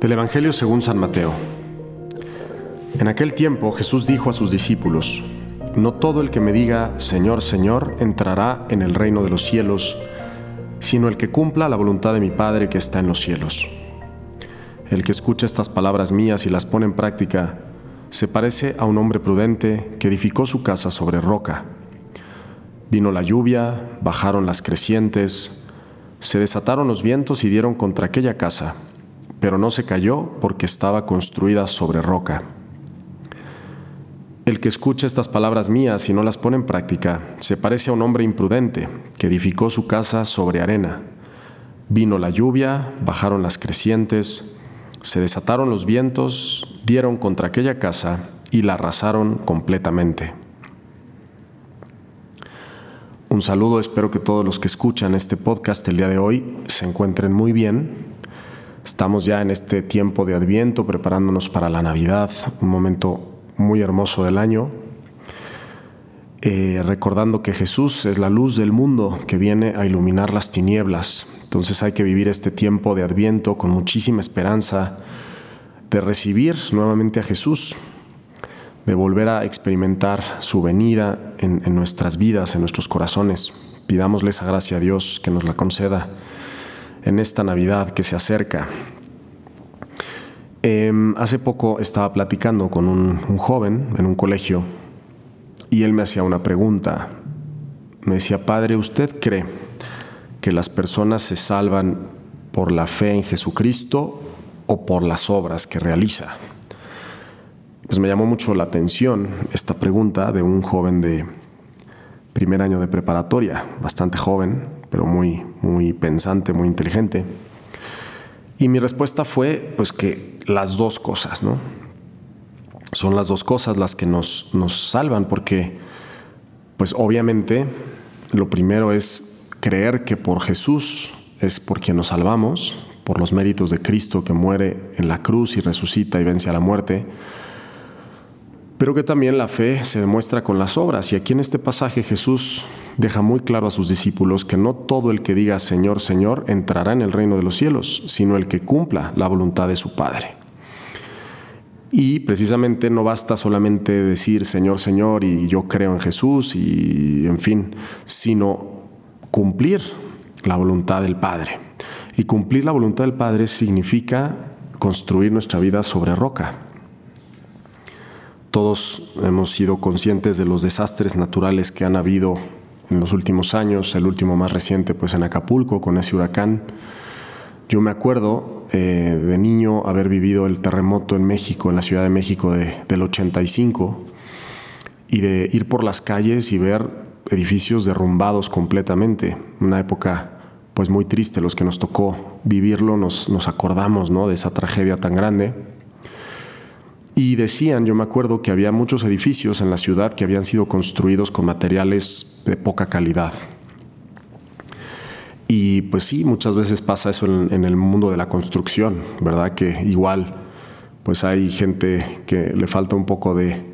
Del Evangelio según San Mateo. En aquel tiempo Jesús dijo a sus discípulos, No todo el que me diga, Señor, Señor, entrará en el reino de los cielos, sino el que cumpla la voluntad de mi Padre que está en los cielos. El que escucha estas palabras mías y las pone en práctica, se parece a un hombre prudente que edificó su casa sobre roca. Vino la lluvia, bajaron las crecientes, se desataron los vientos y dieron contra aquella casa pero no se cayó porque estaba construida sobre roca. El que escucha estas palabras mías y no las pone en práctica se parece a un hombre imprudente que edificó su casa sobre arena. Vino la lluvia, bajaron las crecientes, se desataron los vientos, dieron contra aquella casa y la arrasaron completamente. Un saludo, espero que todos los que escuchan este podcast el día de hoy se encuentren muy bien Estamos ya en este tiempo de Adviento preparándonos para la Navidad, un momento muy hermoso del año, eh, recordando que Jesús es la luz del mundo que viene a iluminar las tinieblas. Entonces hay que vivir este tiempo de Adviento con muchísima esperanza de recibir nuevamente a Jesús, de volver a experimentar su venida en, en nuestras vidas, en nuestros corazones. Pidámosle esa gracia a Dios que nos la conceda en esta Navidad que se acerca. Em, hace poco estaba platicando con un, joven en un colegio y él me hacía una pregunta. Me decía, Padre, ¿usted cree que las personas se salvan por la fe en Jesucristo o por las obras que realiza? Pues me llamó mucho la atención esta pregunta de un joven de primer año de preparatoria, bastante joven, pero muy, muy pensante, muy inteligente. Y mi respuesta fue, pues que las dos cosas, ¿no? Son las dos cosas las que nos, nos salvan, porque, pues obviamente, lo primero es creer que por Jesús es por quien nos salvamos, por los méritos de Cristo que muere en la cruz y resucita y vence a la muerte pero que también la fe se demuestra con las obras. Y aquí en este pasaje Jesús deja muy claro a sus discípulos que no todo el que diga Señor, Señor entrará en el reino de los cielos, sino el que cumpla la voluntad de su Padre. Y precisamente no basta solamente decir Señor, Señor y yo creo en Jesús y en fin, sino cumplir la voluntad del Padre. Y cumplir la voluntad del Padre significa construir nuestra vida sobre roca, todos hemos sido conscientes de los desastres naturales que han habido en los últimos años, el último más reciente pues en Acapulco con ese huracán. Yo me acuerdo eh, de niño haber vivido el terremoto en México, en la Ciudad de México del 85, y de ir por las calles y ver edificios derrumbados completamente. Una época pues muy triste, los que nos tocó vivirlo, nos, nos acordamos ¿no? de esa tragedia tan grande. Y decían, yo me acuerdo que había muchos edificios en la ciudad que habían sido construidos con materiales de poca calidad. Y pues sí, muchas veces pasa eso en, el mundo de la construcción, ¿verdad? Que igual pues hay gente que le falta un poco de,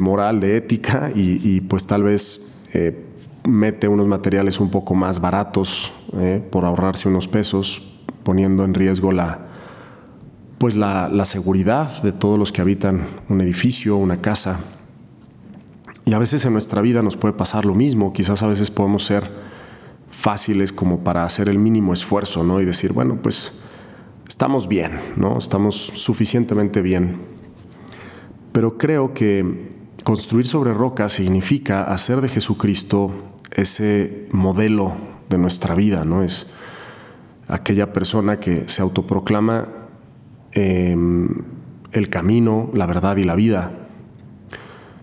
moral, de ética y, pues tal vez eh, mete unos materiales un poco más baratos eh, por ahorrarse unos pesos, poniendo en riesgo la, pues la, seguridad de todos los que habitan un edificio, una casa. Y a veces en nuestra vida nos puede pasar lo mismo, quizás a veces podemos ser fáciles como para hacer el mínimo esfuerzo, ¿no? Y decir, bueno, pues estamos bien, ¿no? Estamos suficientemente bien. Pero creo que construir sobre roca significa hacer de Jesucristo ese modelo de nuestra vida, ¿no? Es aquella persona que se autoproclama Em, el camino, la verdad y la vida.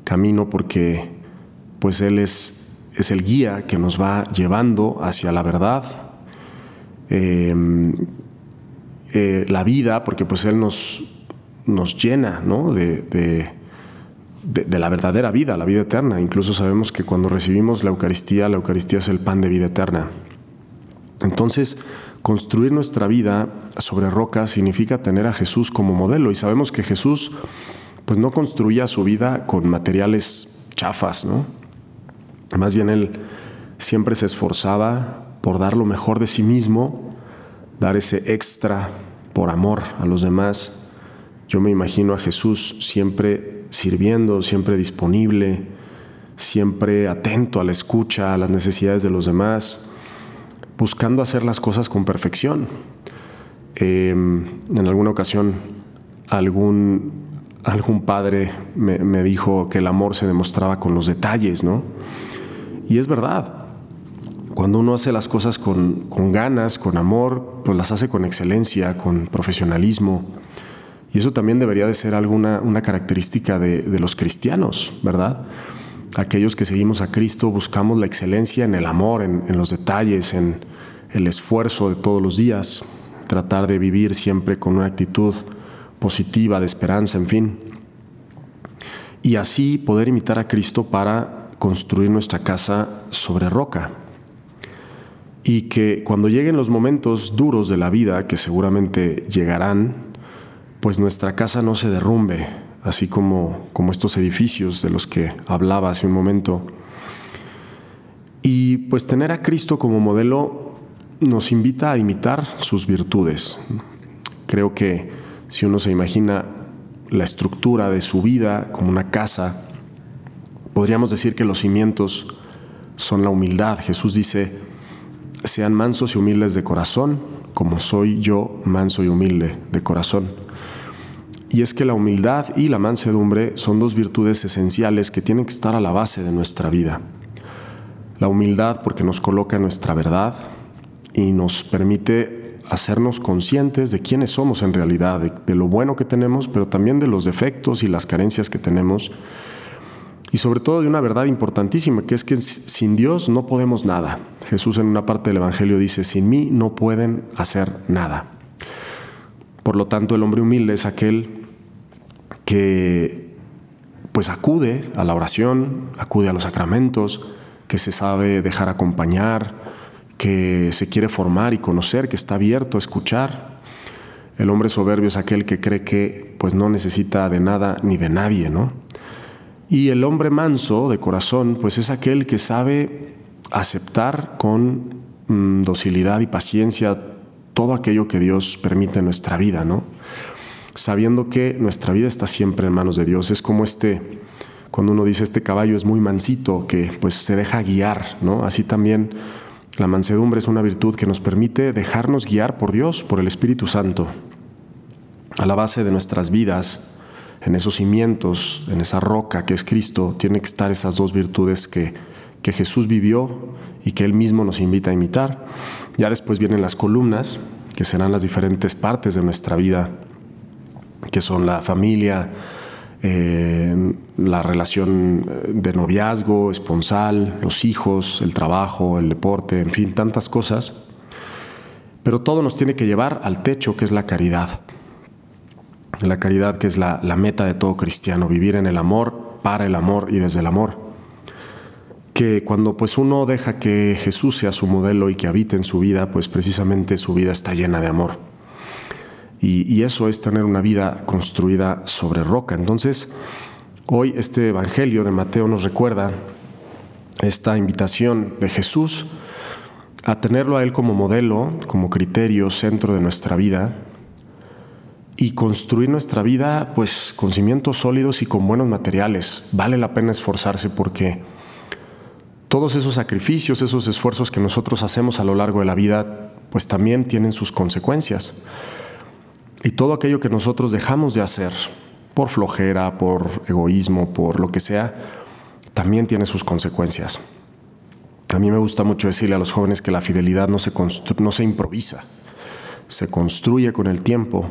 Camino porque pues Él es, es el guía que nos va llevando hacia la verdad. Em, eh, la vida, porque pues Él nos, nos llena ¿no? de, de, de, la verdadera vida, la vida eterna. Incluso sabemos que cuando recibimos la Eucaristía, la Eucaristía es el pan de vida eterna. Entonces, construir nuestra vida sobre roca significa tener a Jesús como modelo y sabemos que Jesús pues no construía su vida con materiales chafas, ¿no? Más bien él siempre se esforzaba por dar lo mejor de sí mismo, dar ese extra por amor a los demás. Yo me imagino a Jesús siempre sirviendo, siempre disponible, siempre atento a la escucha, a las necesidades de los demás, buscando hacer las cosas con perfección. Em, en alguna ocasión algún, algún padre me, dijo que el amor se demostraba con los detalles, ¿no? Y es verdad. Cuando uno hace las cosas con, ganas, con amor, pues las hace con excelencia, con profesionalismo. Y eso también debería de ser alguna una característica de, los cristianos, ¿verdad? Aquellos que seguimos a Cristo buscamos la excelencia en el amor, en los detalles, en el esfuerzo de todos los días, tratar de vivir siempre con una actitud positiva, de esperanza, en fin. Y así poder imitar a Cristo para construir nuestra casa sobre roca. Y que cuando lleguen los momentos duros de la vida, que seguramente llegarán, pues nuestra casa no se derrumbe, así como, como estos edificios de los que hablaba hace un momento. Y pues tener a Cristo como modelo nos invita a imitar sus virtudes. Creo que si uno se imagina la estructura de su vida como una casa, podríamos decir que los cimientos son la humildad. Jesús dice, sean mansos y humildes de corazón, como soy yo manso y humilde de corazón. Y es que la humildad y la mansedumbre son dos virtudes esenciales que tienen que estar a la base de nuestra vida. La humildad porque nos coloca en nuestra verdad y nos permite hacernos conscientes de quiénes somos en realidad, de, lo bueno que tenemos, pero también de los defectos y las carencias que tenemos. Y sobre todo de una verdad importantísima, que es que sin Dios no podemos nada. Jesús en una parte del Evangelio dice, sin mí no pueden hacer nada. Por lo tanto, el hombre humilde es aquel que pues acude a la oración, acude a los sacramentos, que se sabe dejar acompañar, que se quiere formar y conocer, que está abierto a escuchar. El hombre soberbio es aquel que cree que pues no necesita de nada ni de nadie, ¿no? Y el hombre manso de corazón pues es aquel que sabe aceptar con mm, docilidad y paciencia todo aquello que Dios permite en nuestra vida, ¿no? Sabiendo que nuestra vida está siempre en manos de Dios. Es como este, cuando uno dice este caballo es muy mansito, que pues se deja guiar, ¿no? Así también la mansedumbre es una virtud que nos permite dejarnos guiar por Dios, por el Espíritu Santo. A la base de nuestras vidas, en esos cimientos, en esa roca que es Cristo, tienen que estar esas dos virtudes que, que Jesús vivió y que Él mismo nos invita a imitar. Ya después vienen las columnas, que serán las diferentes partes de nuestra vida, que son la familia, eh, la relación eh, de noviazgo, esponsal, los hijos, el trabajo, el deporte, en fin, tantas cosas. Pero todo nos tiene que llevar al techo que es la caridad. La caridad que es la, la meta de todo cristiano, vivir en el amor, para el amor y desde el amor. Que cuando pues uno deja que Jesús sea su modelo y que habite en su vida, pues precisamente su vida está llena de amor. Y, eso es tener una vida construida sobre roca. Entonces, hoy este Evangelio de Mateo nos recuerda esta invitación de Jesús a tenerlo a Él como modelo, como criterio, centro de nuestra vida y construir nuestra vida pues con cimientos sólidos y con buenos materiales. Vale la pena esforzarse porque todos esos sacrificios, esos esfuerzos que nosotros hacemos a lo largo de la vida pues también tienen sus consecuencias. Y todo aquello que nosotros dejamos de hacer por flojera, por egoísmo, por lo que sea, también tiene sus consecuencias. A mí me gusta mucho decirle a los jóvenes que la fidelidad no se, no se improvisa, se construye con el tiempo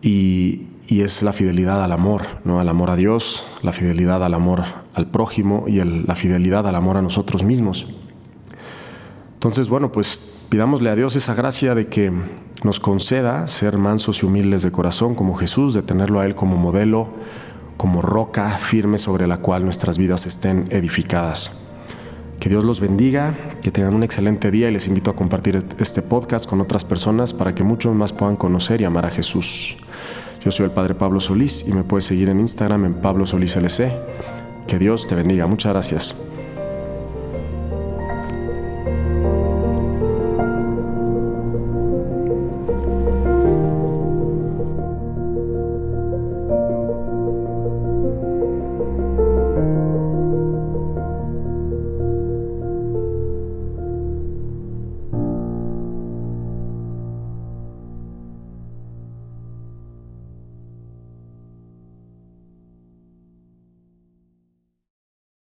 y, es la fidelidad al amor, ¿no? al amor a Dios, la fidelidad al amor al prójimo y la fidelidad al amor a nosotros mismos. Entonces, bueno, pues pidámosle a Dios esa gracia de que nos conceda ser mansos y humildes de corazón como Jesús, de tenerlo a Él como modelo, como roca firme sobre la cual nuestras vidas estén edificadas. Que Dios los bendiga, que tengan un excelente día y les invito a compartir este podcast con otras personas para que muchos más puedan conocer y amar a Jesús. Yo soy el Padre Pablo Solís y me puedes seguir en Instagram en Pablo Solís LC. Que Dios te bendiga. Muchas gracias.